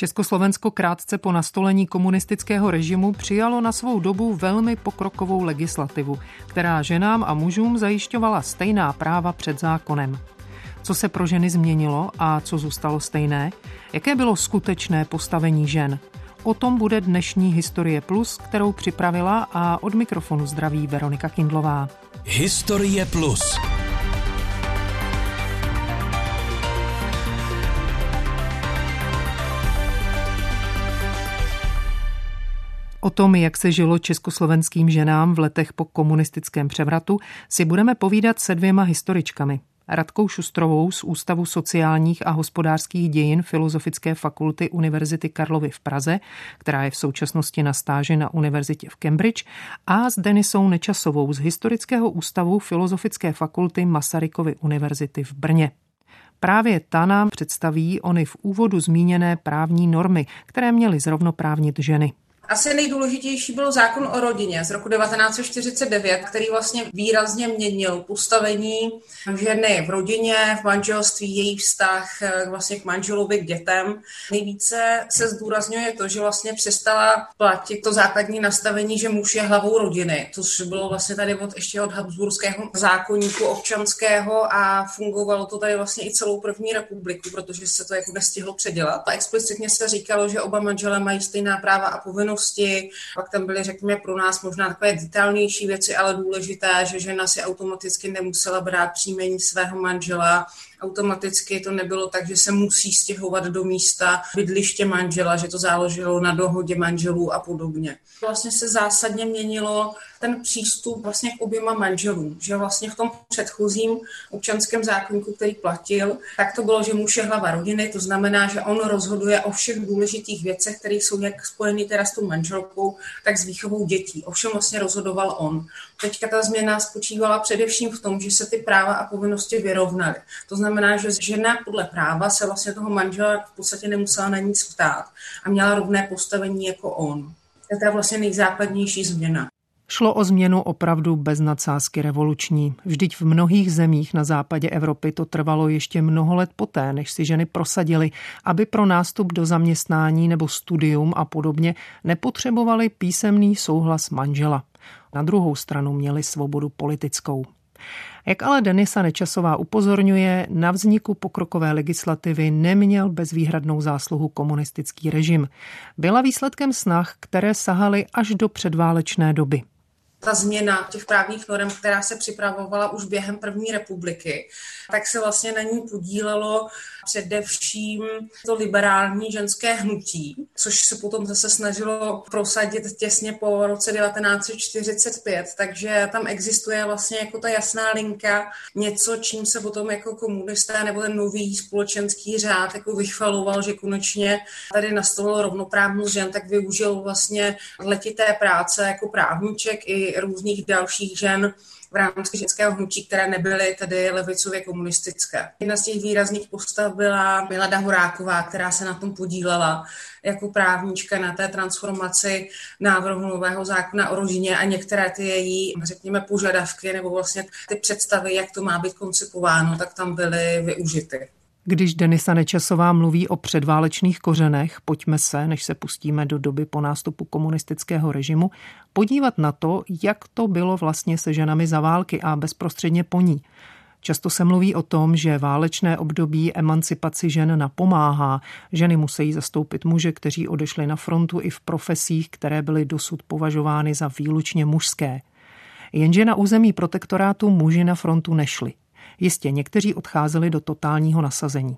Československo krátce po nastolení komunistického režimu přijalo na svou dobu velmi pokrokovou legislativu, která ženám a mužům zajišťovala stejná práva před zákonem. Co se pro ženy změnilo a co zůstalo stejné? Jaké bylo skutečné postavení žen? O tom bude dnešní Historie Plus, kterou připravila a od mikrofonu zdraví Veronika Kindlová. Historie Plus. O tom, jak se žilo československým ženám v letech po komunistickém převratu, si budeme povídat se dvěma historičkami. Radkou Šustrovou z Ústavu sociálních a hospodářských dějin Filozofické fakulty Univerzity Karlovy v Praze, která je v současnosti na stáži na univerzitě v Cambridge, a s Denisou Nečasovou z Historického ústavu Filozofické fakulty Masarykovy univerzity v Brně. Právě ta nám představí ony v úvodu zmíněné právní normy, které měly zrovnoprávnit ženy. Asi nejdůležitější byl zákon o rodině z roku 1949, který vlastně výrazně měnil postavení ženy v rodině, v manželství, její vztah eh, vlastně k manželovi, k dětem. Nejvíce se zdůrazňuje to, že vlastně přestala platit to základní nastavení, že muž je hlavou rodiny, což bylo vlastně tady od, ještě od Habsburského zákonníku občanského a fungovalo to tady vlastně i celou první republiku, protože se to jako nestihlo předělat. A explicitně se říkalo, že oba manželé mají stejná práva a povinnosti povinnosti. Pak tam byly, řekněme, pro nás možná takové detailnější věci, ale důležité, že žena si automaticky nemusela brát příjmení svého manžela, automaticky to nebylo tak, že se musí stěhovat do místa bydliště manžela, že to záleželo na dohodě manželů a podobně. Vlastně se zásadně měnilo ten přístup vlastně k oběma manželům, že vlastně v tom předchozím občanském zákonníku, který platil, tak to bylo, že muž je hlava rodiny, to znamená, že on rozhoduje o všech důležitých věcech, které jsou jak spojeny teda s tou manželkou, tak s výchovou dětí. Ovšem vlastně rozhodoval on. Teďka ta změna spočívala především v tom, že se ty práva a povinnosti vyrovnaly. To znamená, že žena podle práva se vlastně toho manžela v podstatě nemusela na nic ptát a měla rovné postavení jako on. To je vlastně nejzákladnější změna. Šlo o změnu opravdu bez nadsázky revoluční. Vždyť v mnohých zemích na západě Evropy to trvalo ještě mnoho let poté, než si ženy prosadily, aby pro nástup do zaměstnání nebo studium a podobně nepotřebovali písemný souhlas manžela. Na druhou stranu měli svobodu politickou. Jak ale Denisa Nečasová upozorňuje, na vzniku pokrokové legislativy neměl bezvýhradnou zásluhu komunistický režim. Byla výsledkem snah, které sahaly až do předválečné doby ta změna těch právních norm, která se připravovala už během první republiky, tak se vlastně na ní podílelo především to liberální ženské hnutí, což se potom zase snažilo prosadit těsně po roce 1945, takže tam existuje vlastně jako ta jasná linka, něco, čím se potom jako komunisté nebo ten nový společenský řád jako vychvaloval, že konečně tady nastolil rovnoprávnost žen, tak využil vlastně letité práce jako právníček i různých dalších žen v rámci ženského hnutí, které nebyly tedy levicově komunistické. Jedna z těch výrazných postav byla Milada Horáková, která se na tom podílela jako právnička na té transformaci návrhu nového zákona o rodině a některé ty její, řekněme, požadavky nebo vlastně ty představy, jak to má být koncipováno, tak tam byly využity. Když Denisa Nečasová mluví o předválečných kořenech, pojďme se, než se pustíme do doby po nástupu komunistického režimu, podívat na to, jak to bylo vlastně se ženami za války a bezprostředně po ní. Často se mluví o tom, že válečné období emancipaci žen napomáhá. Ženy musí zastoupit muže, kteří odešli na frontu i v profesích, které byly dosud považovány za výlučně mužské. Jenže na území protektorátu muži na frontu nešli. Jistě někteří odcházeli do totálního nasazení.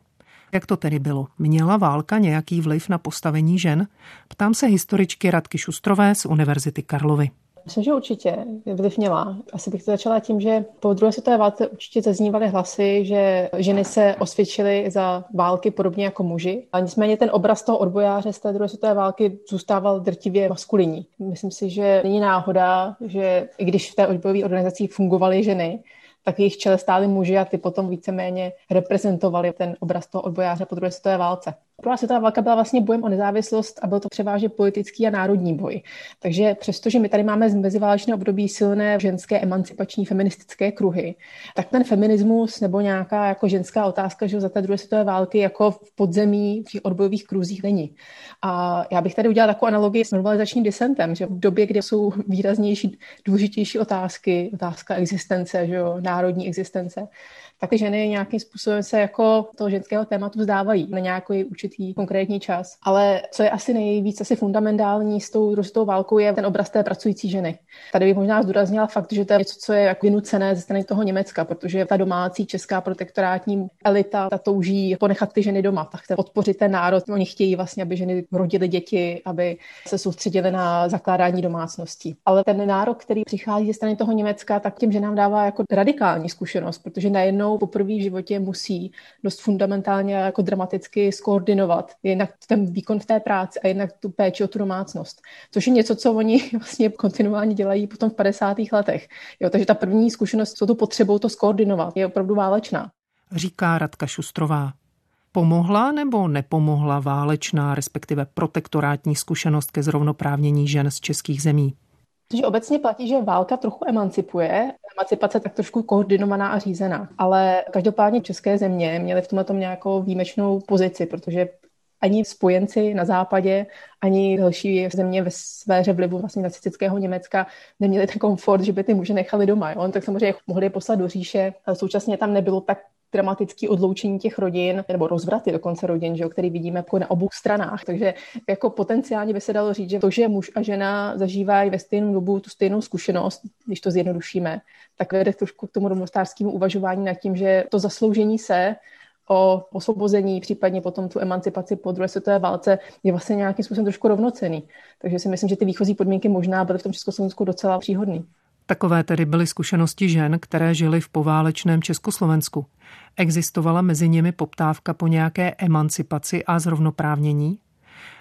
Jak to tedy bylo? Měla válka nějaký vliv na postavení žen? Ptám se historičky Radky Šustrové z Univerzity Karlovy. Myslím, že určitě vliv měla. Asi bych to začala tím, že po druhé světové válce určitě zaznívaly hlasy, že ženy se osvědčily za války podobně jako muži. A nicméně ten obraz toho odbojáře z té druhé světové války zůstával drtivě maskulinní. Myslím si, že není náhoda, že i když v té odbojové organizaci fungovaly ženy, tak jejich čele stály muži a ty potom víceméně reprezentovali ten obraz toho odbojáře po druhé světové válce. Druhá světová válka byla vlastně bojem o nezávislost a byl to převážně politický a národní boj. Takže přestože my tady máme z meziválečného období silné ženské emancipační feministické kruhy, tak ten feminismus nebo nějaká jako ženská otázka, že za té druhé světové války jako v podzemí, v těch odbojových kruzích není. A já bych tady udělala takovou analogii s normalizačním disentem, že v době, kdy jsou výraznější, důležitější otázky, otázka existence, že jo, národní existence, tak ty ženy nějakým způsobem se jako toho ženského tématu vzdávají na nějaký určitý konkrétní čas. Ale co je asi nejvíc asi fundamentální s tou ruskou válkou je ten obraz té pracující ženy. Tady bych možná zdůraznila fakt, že to je něco, co je jako vynucené ze strany toho Německa, protože ta domácí česká protektorátní elita ta touží ponechat ty ženy doma, tak chce podpořit ten národ. Oni chtějí vlastně, aby ženy rodily děti, aby se soustředili na zakládání domácností. Ale ten nárok, který přichází ze strany toho Německa, tak těm ženám dává jako radikální zkušenost, protože najednou ženou poprvé v životě musí dost fundamentálně jako dramaticky skoordinovat jednak ten výkon v té práci a jednak tu péči o tu domácnost. Což je něco, co oni vlastně kontinuálně dělají potom v 50. letech. Jo, takže ta první zkušenost s tou potřebou to skoordinovat je opravdu válečná. Říká Radka Šustrová. Pomohla nebo nepomohla válečná, respektive protektorátní zkušenost ke zrovnoprávnění žen z českých zemí? Protože obecně platí, že válka trochu emancipuje, emancipace tak trošku koordinovaná a řízená. Ale každopádně české země měly v tomhle tom nějakou výjimečnou pozici, protože ani spojenci na západě, ani další země ve sféře vlivu vlastně nacistického Německa neměli ten komfort, že by ty muže nechali doma. Jo? Tak samozřejmě mohli je poslat do říše, ale současně tam nebylo tak dramatické odloučení těch rodin, nebo rozvraty dokonce rodin, že jo, který vidíme jako na obou stranách. Takže jako potenciálně by se dalo říct, že to, že muž a žena zažívají ve stejnou dobu tu stejnou zkušenost, když to zjednodušíme, tak vede trošku k tomu rovnostářskému uvažování nad tím, že to zasloužení se o osvobození, případně potom tu emancipaci po druhé světové válce je vlastně nějakým způsobem trošku rovnocený. Takže si myslím, že ty výchozí podmínky možná byly v tom Československu docela příhodný. Takové tedy byly zkušenosti žen, které žily v poválečném Československu. Existovala mezi nimi poptávka po nějaké emancipaci a zrovnoprávnění?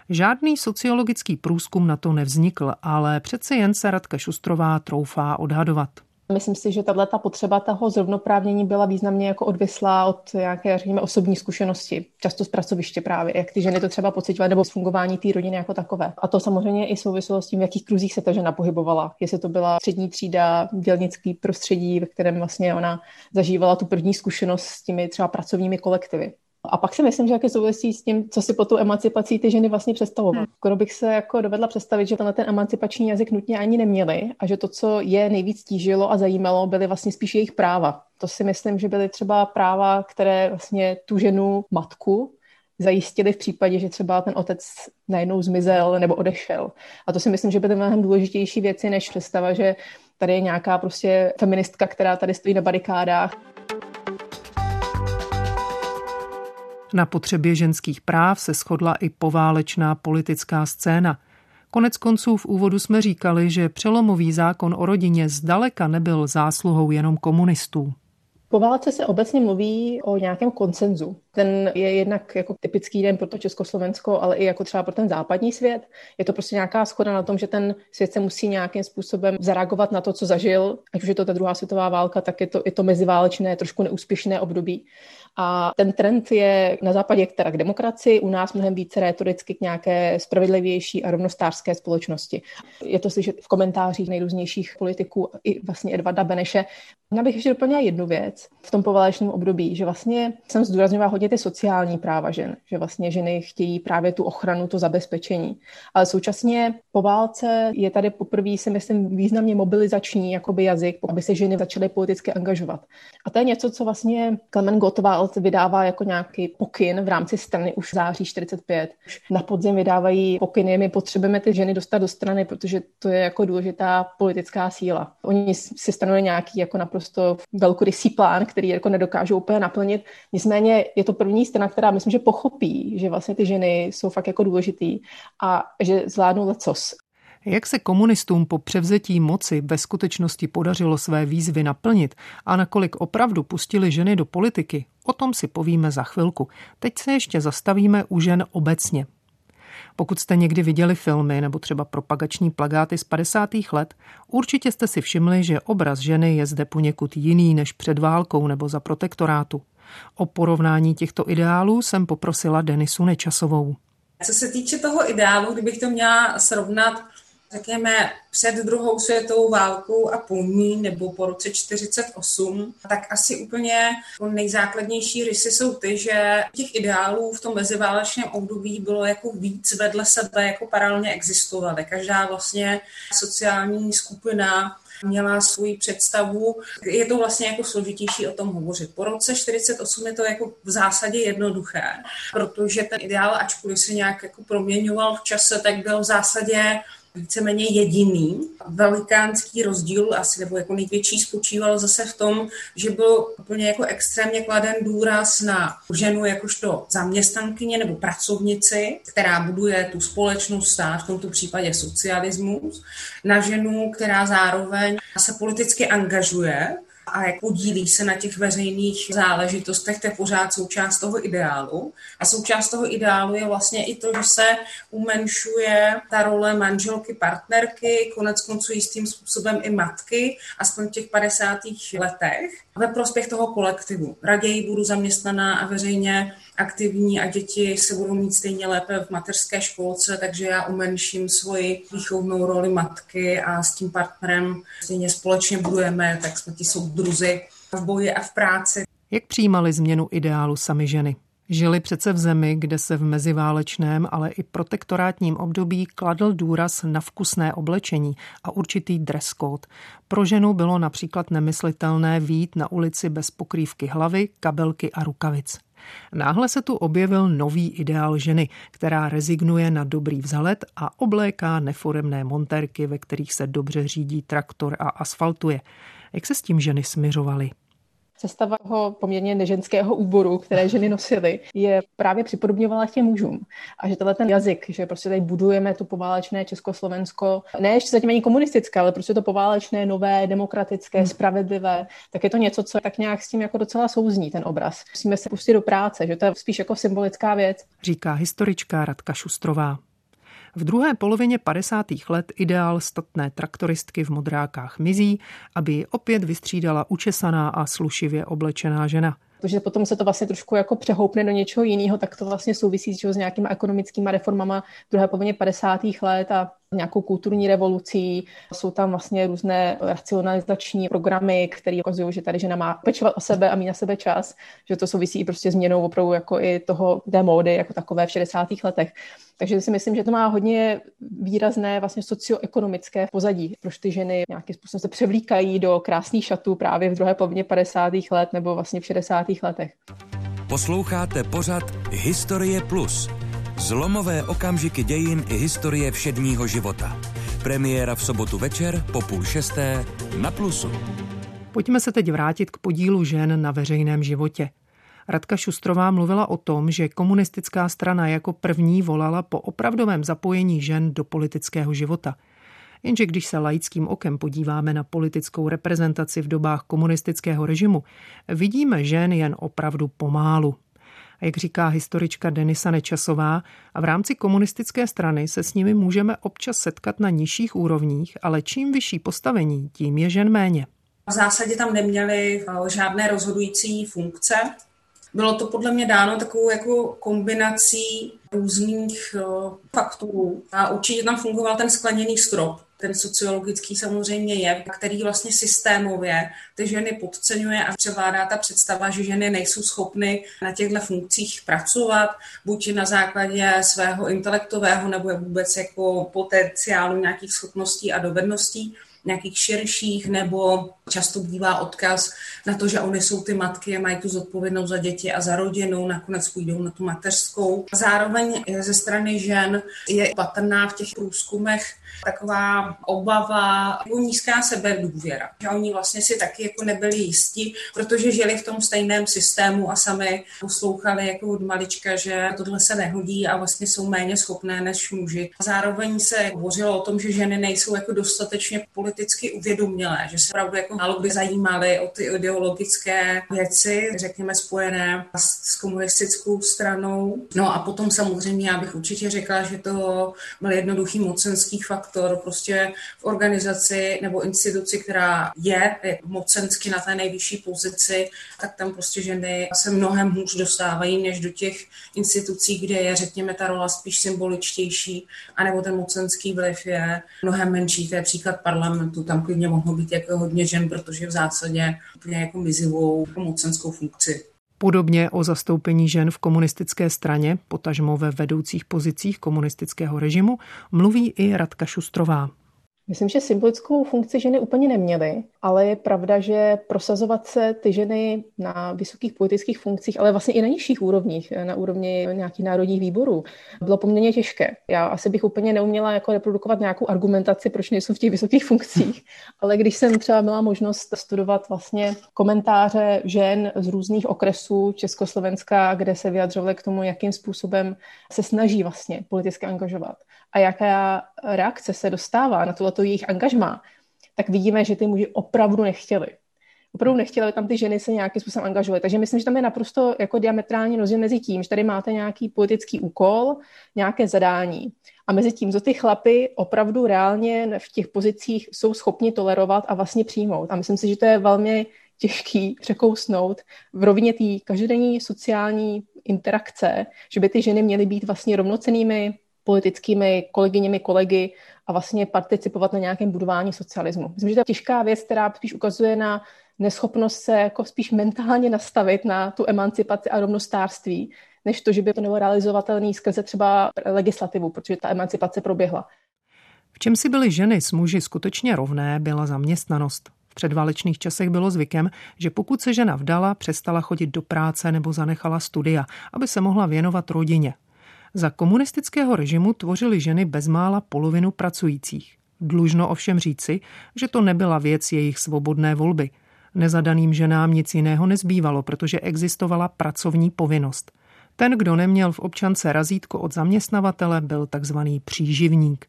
Žádný sociologický průzkum na to nevznikl, ale přece jen se Radka Šustrová troufá odhadovat. Myslím si, že tato potřeba toho zrovnoprávnění byla významně jako odvislá od nějaké, řekněme, osobní zkušenosti, často z pracoviště právě, jak ty ženy to třeba pocitovaly, nebo z fungování té rodiny jako takové. A to samozřejmě i souviselo s tím, v jakých kruzích se ta žena pohybovala. Jestli to byla střední třída, dělnický prostředí, ve kterém vlastně ona zažívala tu první zkušenost s těmi třeba pracovními kolektivy. A pak si myslím, že jaké souvisí s tím, co si po tu emancipací ty ženy vlastně představovaly. Hmm. Skoro bych se jako dovedla představit, že tenhle ten emancipační jazyk nutně ani neměli a že to, co je nejvíc tížilo a zajímalo, byly vlastně spíš jejich práva. To si myslím, že byly třeba práva, které vlastně tu ženu matku zajistili v případě, že třeba ten otec najednou zmizel nebo odešel. A to si myslím, že byly mnohem důležitější věci, než představa, že tady je nějaká prostě feministka, která tady stojí na barikádách. Na potřebě ženských práv se shodla i poválečná politická scéna. Konec konců v úvodu jsme říkali, že přelomový zákon o rodině zdaleka nebyl zásluhou jenom komunistů. Po válce se obecně mluví o nějakém koncenzu. Ten je jednak jako typický den pro to Československo, ale i jako třeba pro ten západní svět. Je to prostě nějaká schoda na tom, že ten svět se musí nějakým způsobem zareagovat na to, co zažil. Ať už je to ta druhá světová válka, tak je to, je to meziválečné, trošku neúspěšné období. A ten trend je na západě teda k demokracii, u nás mnohem více retoricky k nějaké spravedlivější a rovnostářské společnosti. Je to slyšet v komentářích nejrůznějších politiků i vlastně Edvarda Beneše. Já bych ještě doplnila jednu věc v tom poválečném období, že vlastně jsem zdůrazňovala hodně ty sociální práva žen, že vlastně ženy chtějí právě tu ochranu, to zabezpečení. Ale současně po válce je tady poprvé, si myslím, významně mobilizační jakoby jazyk, aby se ženy začaly politicky angažovat. A to je něco, co vlastně Klement Gottwald vydává jako nějaký pokyn v rámci strany už v září 45. Už na podzim vydávají pokyny, my potřebujeme ty ženy dostat do strany, protože to je jako důležitá politická síla. Oni si stanoví nějaký jako naprosto velkorysý plán, který jako nedokážou úplně naplnit. Nicméně je to první strana, která myslím, že pochopí, že vlastně ty ženy jsou fakt jako důležitý a že zvládnou lecos. Jak se komunistům po převzetí moci ve skutečnosti podařilo své výzvy naplnit a nakolik opravdu pustili ženy do politiky, o tom si povíme za chvilku. Teď se ještě zastavíme u žen obecně. Pokud jste někdy viděli filmy nebo třeba propagační plagáty z 50. let, určitě jste si všimli, že obraz ženy je zde poněkud jiný než před válkou nebo za protektorátu. O porovnání těchto ideálů jsem poprosila Denisu Nečasovou. Co se týče toho ideálu, kdybych to měla srovnat řekněme, před druhou světovou válkou a po ní, nebo po roce 48, tak asi úplně nejzákladnější rysy jsou ty, že těch ideálů v tom meziválečném období bylo jako víc vedle sebe, jako paralelně existovaly. Každá vlastně sociální skupina měla svoji představu. Je to vlastně jako složitější o tom hovořit. Po roce 48 je to jako v zásadě jednoduché, protože ten ideál, ačkoliv se nějak jako proměňoval v čase, tak byl v zásadě víceméně jediný. Velikánský rozdíl, asi nebo jako největší, spočíval zase v tom, že byl úplně jako extrémně kladen důraz na ženu jakožto zaměstnankyně nebo pracovnici, která buduje tu společnost stát, v tomto případě socialismus, na ženu, která zároveň se politicky angažuje, a jak podílí se na těch veřejných záležitostech, to je pořád součást toho ideálu. A součást toho ideálu je vlastně i to, že se umenšuje ta role manželky, partnerky, konec konců jistým způsobem i matky, aspoň v těch 50. letech, ve prospěch toho kolektivu. Raději budu zaměstnaná a veřejně aktivní a děti se budou mít stejně lépe v mateřské školce, takže já umenším svoji výchovnou roli matky a s tím partnerem stejně společně budujeme, tak jsme ti soudruzi v boji a v práci. Jak přijímali změnu ideálu sami ženy? Žili přece v zemi, kde se v meziválečném, ale i protektorátním období kladl důraz na vkusné oblečení a určitý dress code. Pro ženu bylo například nemyslitelné výjít na ulici bez pokrývky hlavy, kabelky a rukavic. Náhle se tu objevil nový ideál ženy, která rezignuje na dobrý vzhled a obléká neforemné montérky, ve kterých se dobře řídí traktor a asfaltuje. Jak se s tím ženy smiřovaly? Sestava toho poměrně neženského úboru, které ženy nosily, je právě připodobňovala těm mužům. A že tenhle ten jazyk, že prostě tady budujeme tu poválečné Československo, ne ještě zatím ani komunistické, ale prostě to poválečné, nové, demokratické, hmm. spravedlivé, tak je to něco, co tak nějak s tím jako docela souzní ten obraz. Musíme se pustit do práce, že to je spíš jako symbolická věc. Říká historička Radka Šustrová. V druhé polovině 50. let ideál statné traktoristky v modrákách mizí, aby ji opět vystřídala učesaná a slušivě oblečená žena protože potom se to vlastně trošku jako přehoupne do něčeho jiného, tak to vlastně souvisí s nějakými ekonomickými reformama druhé polovině 50. let a nějakou kulturní revolucí. Jsou tam vlastně různé racionalizační programy, které ukazují, že tady žena má pečovat o sebe a mít na sebe čas, že to souvisí prostě změnou opravdu jako i toho té módy jako takové v 60. letech. Takže si myslím, že to má hodně výrazné vlastně socioekonomické pozadí, proč ty ženy nějakým způsobem se převlíkají do krásných šatů právě v druhé polovině 50. let nebo vlastně v 60. letech. Posloucháte pořad Historie Plus. Zlomové okamžiky dějin i historie všedního života. Premiéra v sobotu večer po půl šesté na Plusu. Pojďme se teď vrátit k podílu žen na veřejném životě. Radka Šustrová mluvila o tom, že komunistická strana jako první volala po opravdovém zapojení žen do politického života. Jenže když se laickým okem podíváme na politickou reprezentaci v dobách komunistického režimu, vidíme žen jen opravdu pomálu. A jak říká historička Denisa Nečasová, a v rámci komunistické strany se s nimi můžeme občas setkat na nižších úrovních, ale čím vyšší postavení, tím je žen méně. V zásadě tam neměly eh, žádné rozhodující funkce. Bylo to podle mě dáno takovou jako kombinací různých uh, faktorů a určitě tam fungoval ten skleněný strop, ten sociologický samozřejmě je, který vlastně systémově ty ženy podceňuje a převládá ta představa, že ženy nejsou schopny na těchto funkcích pracovat, buď na základě svého intelektového nebo vůbec jako potenciálu nějakých schopností a dovedností nějakých širších, nebo často bývá odkaz na to, že oni jsou ty matky a mají tu zodpovědnost za děti a za rodinu, nakonec půjdou na tu mateřskou. Zároveň ze strany žen je patrná v těch průzkumech taková obava, jako nízká sebedůvěra. Že oni vlastně si taky jako nebyli jistí, protože žili v tom stejném systému a sami poslouchali jako od malička, že tohle se nehodí a vlastně jsou méně schopné než muži. Zároveň se hovořilo o tom, že ženy nejsou jako dostatečně politické politicky uvědomělé, že se opravdu jako málo kdy zajímali o ty ideologické věci, řekněme spojené s, s komunistickou stranou. No a potom samozřejmě já bych určitě řekla, že to byl jednoduchý mocenský faktor prostě v organizaci nebo instituci, která je mocensky na té nejvyšší pozici, tak tam prostě ženy se mnohem hůř dostávají než do těch institucí, kde je, řekněme, ta rola spíš symboličtější, anebo ten mocenský vliv je mnohem menší. To je příklad parlamentu, tam klidně mohlo být jako hodně žen, protože v zásadě úplně jako mizivou jako mocenskou funkci. Podobně o zastoupení žen v komunistické straně, potažmo ve vedoucích pozicích komunistického režimu, mluví i Radka Šustrová. Myslím, že symbolickou funkci ženy úplně neměly, ale je pravda, že prosazovat se ty ženy na vysokých politických funkcích, ale vlastně i na nižších úrovních, na úrovni nějakých národních výborů, bylo poměrně těžké. Já asi bych úplně neuměla jako reprodukovat nějakou argumentaci, proč nejsou v těch vysokých funkcích, ale když jsem třeba měla možnost studovat vlastně komentáře žen z různých okresů Československa, kde se vyjadřovaly k tomu, jakým způsobem se snaží vlastně politicky angažovat, a jaká reakce se dostává na tohleto jejich angažmá, tak vidíme, že ty muži opravdu nechtěli. Opravdu nechtěli, aby tam ty ženy se nějakým způsobem angažovaly. Takže myslím, že tam je naprosto jako diametrální rozdíl mezi tím, že tady máte nějaký politický úkol, nějaké zadání. A mezi tím, co ty chlapy opravdu reálně v těch pozicích jsou schopni tolerovat a vlastně přijmout. A myslím si, že to je velmi těžký překousnout v rovině té každodenní sociální interakce, že by ty ženy měly být vlastně rovnocenými politickými kolegyněmi, kolegy a vlastně participovat na nějakém budování socialismu. Myslím, že to je těžká věc, která spíš ukazuje na neschopnost se jako spíš mentálně nastavit na tu emancipaci a rovnostářství, než to, že by to nebylo realizovatelné skrze třeba legislativu, protože ta emancipace proběhla. V čem si byly ženy s muži skutečně rovné, byla zaměstnanost. V předválečných časech bylo zvykem, že pokud se žena vdala, přestala chodit do práce nebo zanechala studia, aby se mohla věnovat rodině. Za komunistického režimu tvořily ženy bezmála polovinu pracujících. Dlužno ovšem říci, že to nebyla věc jejich svobodné volby. Nezadaným ženám nic jiného nezbývalo, protože existovala pracovní povinnost. Ten, kdo neměl v občance razítko od zaměstnavatele, byl takzvaný příživník.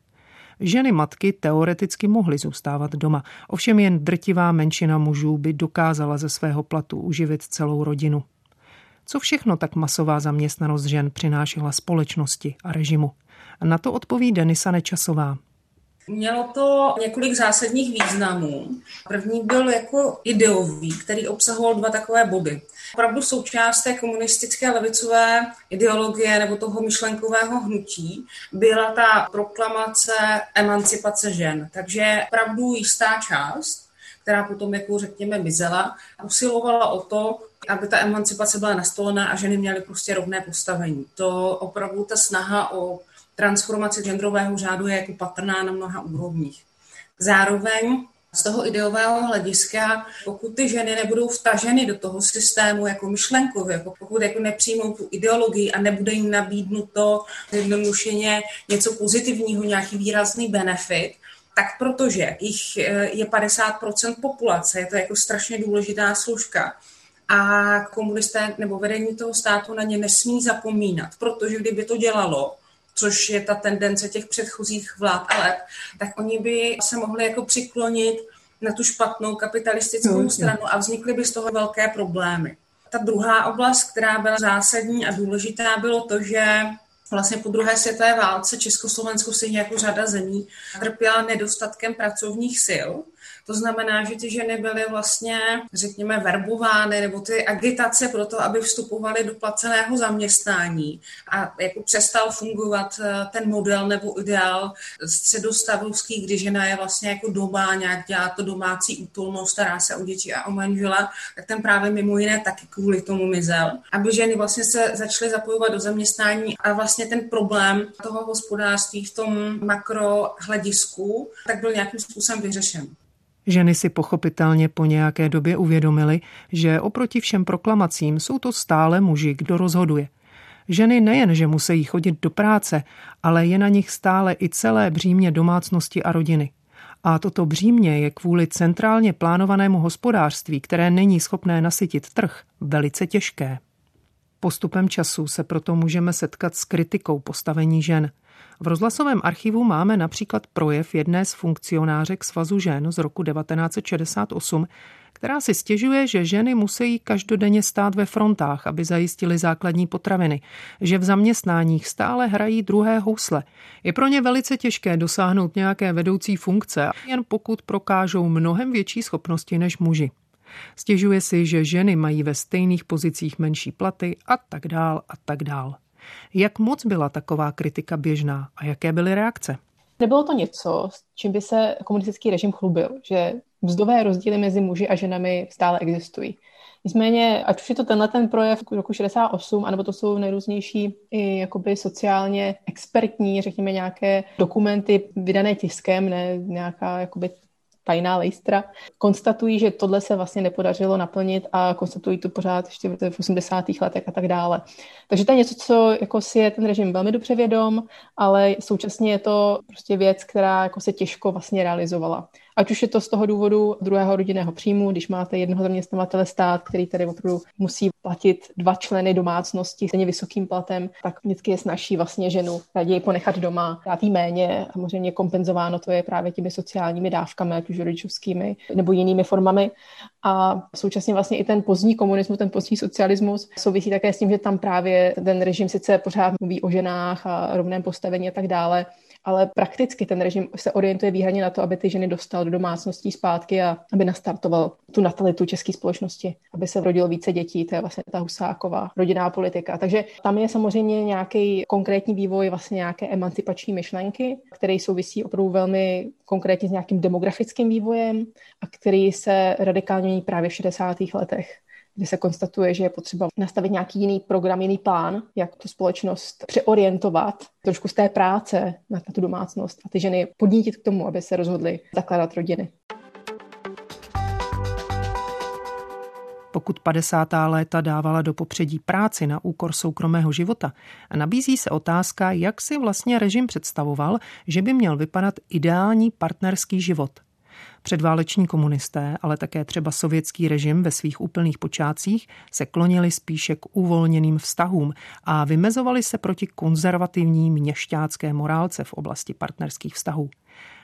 Ženy matky teoreticky mohly zůstávat doma, ovšem jen drtivá menšina mužů by dokázala ze svého platu uživit celou rodinu. Co všechno tak masová zaměstnanost žen přinášela společnosti a režimu? Na to odpoví Denisa Nečasová. Mělo to několik zásadních významů. První byl jako ideový, který obsahoval dva takové body. Opravdu součást té komunistické levicové ideologie nebo toho myšlenkového hnutí byla ta proklamace emancipace žen. Takže opravdu jistá část která potom, jako řekněme, mizela, usilovala o to, aby ta emancipace byla nastolená a ženy měly prostě rovné postavení. To opravdu ta snaha o transformaci genderového řádu je jako patrná na mnoha úrovních. Zároveň z toho ideového hlediska, pokud ty ženy nebudou vtaženy do toho systému jako myšlenkově, jako pokud jako nepřijmou tu ideologii a nebude jim nabídnuto jednodušeně něco pozitivního, nějaký výrazný benefit, tak protože jich eh, je 50% populace, je to jako strašně důležitá služka, a komunisté nebo vedení toho státu na ně nesmí zapomínat, protože kdyby to dělalo, což je ta tendence těch předchozích vlád a let, tak oni by se mohli jako přiklonit na tu špatnou kapitalistickou no, stranu a vznikly by z toho velké problémy. Ta druhá oblast, která byla zásadní a důležitá, bylo to, že vlastně po druhé světové válce Československo si jako řada zemí trpěla nedostatkem pracovních sil to znamená, že ty ženy byly vlastně, řekněme, verbovány nebo ty agitace pro to, aby vstupovaly do placeného zaměstnání a jako přestal fungovat eh, ten model nebo ideál středostavovský, kdy žena je vlastně jako doma, nějak dělá to domácí útulnost, stará se o děti a o manžela, tak ten právě mimo jiné taky kvůli tomu mizel. Aby ženy vlastně se začaly zapojovat do zaměstnání a vlastně ten problém toho hospodářství v tom makrohledisku tak byl nějakým způsobem vyřešen. Ženy si pochopitelně po nějaké době uvědomily, že oproti všem proklamacím jsou to stále muži, kdo rozhoduje. Ženy nejen, že musí chodit do práce, ale je na nich stále i celé břímě domácnosti a rodiny. A toto břímě je kvůli centrálně plánovanému hospodářství, které není schopné nasytit trh, velice těžké. Postupem času se proto můžeme setkat s kritikou postavení žen. V rozhlasovém archivu máme například projev jedné z funkcionářek Svazu žen z roku 1968, která si stěžuje, že ženy musí každodenně stát ve frontách, aby zajistili základní potraviny, že v zaměstnáních stále hrají druhé housle. Je pro ně velice těžké dosáhnout nějaké vedoucí funkce, jen pokud prokážou mnohem větší schopnosti než muži. Stěžuje si, že ženy mají ve stejných pozicích menší platy a tak dál a tak dál. Jak moc byla taková kritika běžná a jaké byly reakce? Nebylo to něco, s čím by se komunistický režim chlubil, že mzdové rozdíly mezi muži a ženami stále existují. Nicméně, ať už je to tenhle ten projev roku 68, anebo to jsou nejrůznější i jakoby sociálně expertní, řekněme, nějaké dokumenty vydané tiskem, ne nějaká jakoby tajná lejstra, konstatují, že tohle se vlastně nepodařilo naplnit a konstatují to pořád ještě v 80. letech a tak dále. Takže to je něco, co jako si je ten režim velmi dobře vědom, ale současně je to prostě věc, která jako se těžko vlastně realizovala. Ať už je to z toho důvodu druhého rodinného příjmu, když máte jednoho zaměstnavatele stát, který tady opravdu musí platit dva členy domácnosti stejně vysokým platem, tak vždycky je snaží vlastně ženu raději ponechat doma, dát jí méně. Samozřejmě kompenzováno to je právě těmi sociálními dávkami, ať už rodičovskými nebo jinými formami. A současně vlastně i ten pozdní komunismus, ten pozdní socialismus souvisí také s tím, že tam právě ten režim sice pořád mluví o ženách a rovném postavení a tak dále, ale prakticky ten režim se orientuje výhradně na to, aby ty ženy dostal do domácností zpátky a aby nastartoval tu natalitu české společnosti, aby se rodilo více dětí, to je vlastně ta Husáková rodinná politika. Takže tam je samozřejmě nějaký konkrétní vývoj vlastně nějaké emancipační myšlenky, které souvisí opravdu velmi konkrétně s nějakým demografickým vývojem a který se radikálně mění právě v 60. letech kdy se konstatuje, že je potřeba nastavit nějaký jiný program, jiný plán, jak tu společnost přeorientovat trošku z té práce na, tu domácnost a ty ženy podnítit k tomu, aby se rozhodly zakládat rodiny. Pokud 50. léta dávala do popředí práci na úkor soukromého života, nabízí se otázka, jak si vlastně režim představoval, že by měl vypadat ideální partnerský život – Předváleční komunisté, ale také třeba sovětský režim ve svých úplných počátcích se klonili spíše k uvolněným vztahům a vymezovali se proti konzervativní měšťácké morálce v oblasti partnerských vztahů.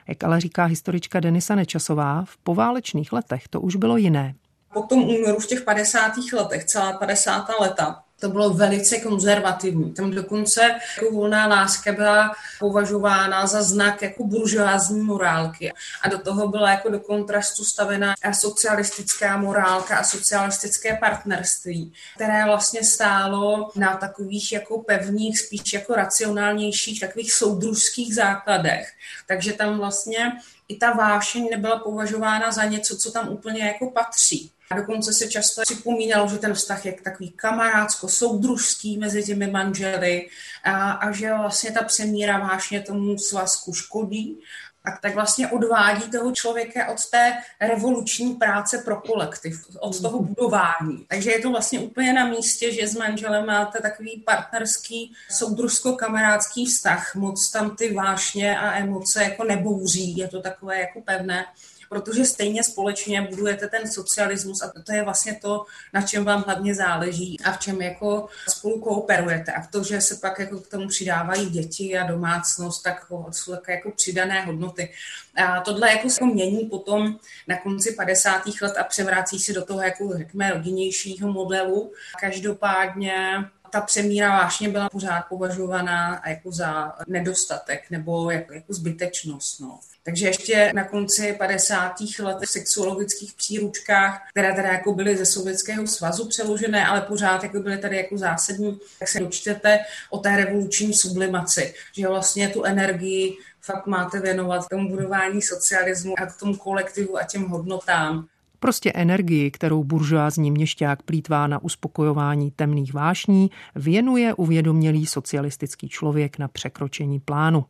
Jak ale říká historička Denisa Nečasová, v poválečných letech to už bylo jiné. Po tom únoru v těch 50. letech, celá 50. leta, to bylo velice konzervativní. Tam dokonce jako volná láska byla považována za znak jako buržoázní morálky. A do toho byla jako do kontrastu stavena socialistická morálka a socialistické partnerství, které vlastně stálo na takových jako pevných, spíš jako racionálnějších, takových soudružských základech. Takže tam vlastně i ta vášeň nebyla považována za něco, co tam úplně jako patří. A dokonce se často připomínalo, že ten vztah je takový kamarádsko-soudružský mezi těmi manžely a, a že vlastně ta přemíra vášně tomu svazku škodí a tak vlastně odvádí toho člověka od té revoluční práce pro kolektiv, od toho budování. Takže je to vlastně úplně na místě, že s manželem máte takový partnerský, soudružsko-kamarádský vztah. Moc tam ty vášně a emoce jako nebouří, je to takové jako pevné protože stejně společně budujete ten socialismus a to je vlastně to, na čem vám hlavně záleží a v čem jako spolu kooperujete. A to, že se pak jako k tomu přidávají děti a domácnost, tak jsou také jako přidané hodnoty. A tohle jako se mění potom na konci 50. let a převrací se do toho jako řekněme rodinnějšího modelu. Každopádně ta přemíra vášně byla pořád považovaná jako za nedostatek nebo jako, jako zbytečnost. No. Takže ještě na konci 50. let v sexuologických příručkách, které teda jako byly ze Sovětského svazu přeložené, ale pořád jako byly tady jako zásadní, tak se dočtete o té revoluční sublimaci, že vlastně tu energii fakt máte věnovat tomu budování socialismu a k tomu kolektivu a těm hodnotám. Prostě energii, kterou buržoázní měšťák plítvá na uspokojování temných vášní, věnuje uvědomělý socialistický člověk na překročení plánu.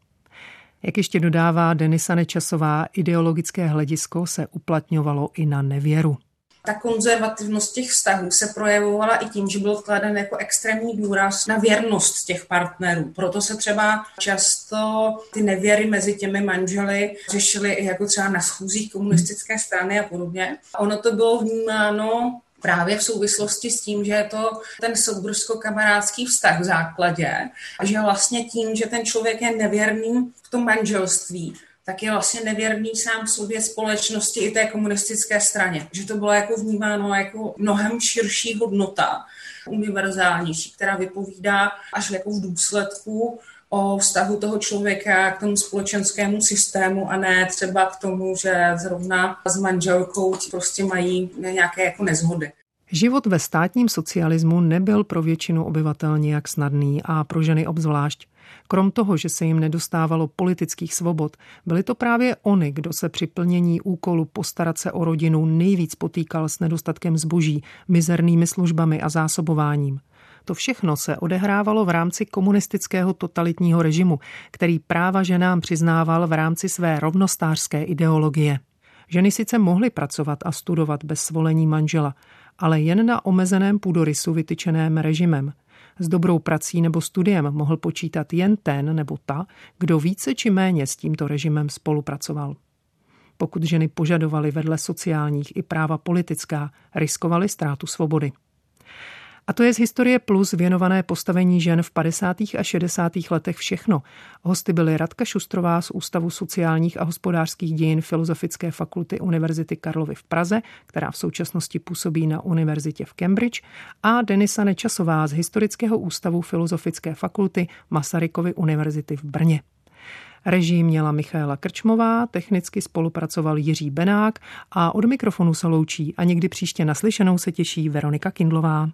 Jak ještě dodává Denisa Nečasová, ideologické hledisko se uplatňovalo i na nevěru ta konzervativnost těch vztahů se projevovala i tím, že byl kladen jako extrémní důraz na věrnost těch partnerů. Proto se třeba často ty nevěry mezi těmi manželi řešily i jako třeba na schůzích komunistické strany a podobně. Ono to bylo vnímáno právě v souvislosti s tím, že je to ten soubrsko-kamarádský vztah v základě a že vlastně tím, že ten člověk je nevěrný v tom manželství, tak je vlastně nevěrný sám sobě společnosti i té komunistické straně. Že to bylo jako vnímáno jako mnohem širší hodnota, univerzálnější, která vypovídá až jako v důsledku o vztahu toho člověka k tomu společenskému systému a ne třeba k tomu, že zrovna s manželkou prostě mají nějaké jako nezhody. Život ve státním socialismu nebyl pro většinu obyvatel nějak snadný a pro ženy obzvlášť. Krom toho, že se jim nedostávalo politických svobod, byly to právě oni, kdo se při plnění úkolu postarat se o rodinu nejvíc potýkal s nedostatkem zboží, mizernými službami a zásobováním. To všechno se odehrávalo v rámci komunistického totalitního režimu, který práva ženám přiznával v rámci své rovnostářské ideologie. Ženy sice mohly pracovat a studovat bez svolení manžela, ale jen na omezeném půdorysu vytyčeném režimem. S dobrou prací nebo studiem mohl počítat jen ten nebo ta, kdo více či méně s tímto režimem spolupracoval. Pokud ženy požadovaly vedle sociálních i práva politická, riskovaly ztrátu svobody. A to je z Historie Plus věnované postavení žen v 50. a 60. letech všechno. Hosty byly Radka Šustrová z Ústavu sociálních a hospodářských dějin Filozofické fakulty Univerzity Karlovy v Praze, která v současnosti působí na univerzitě v Cambridge, a Denisa Nečasová z Historického ústavu Filozofické fakulty Masarykovy univerzity v Brně. Režii měla Michaela Krčmová, technicky spolupracoval Jiří Benák a od mikrofonu se loučí a někdy příště naslyšenou se těší Veronika Kindlová.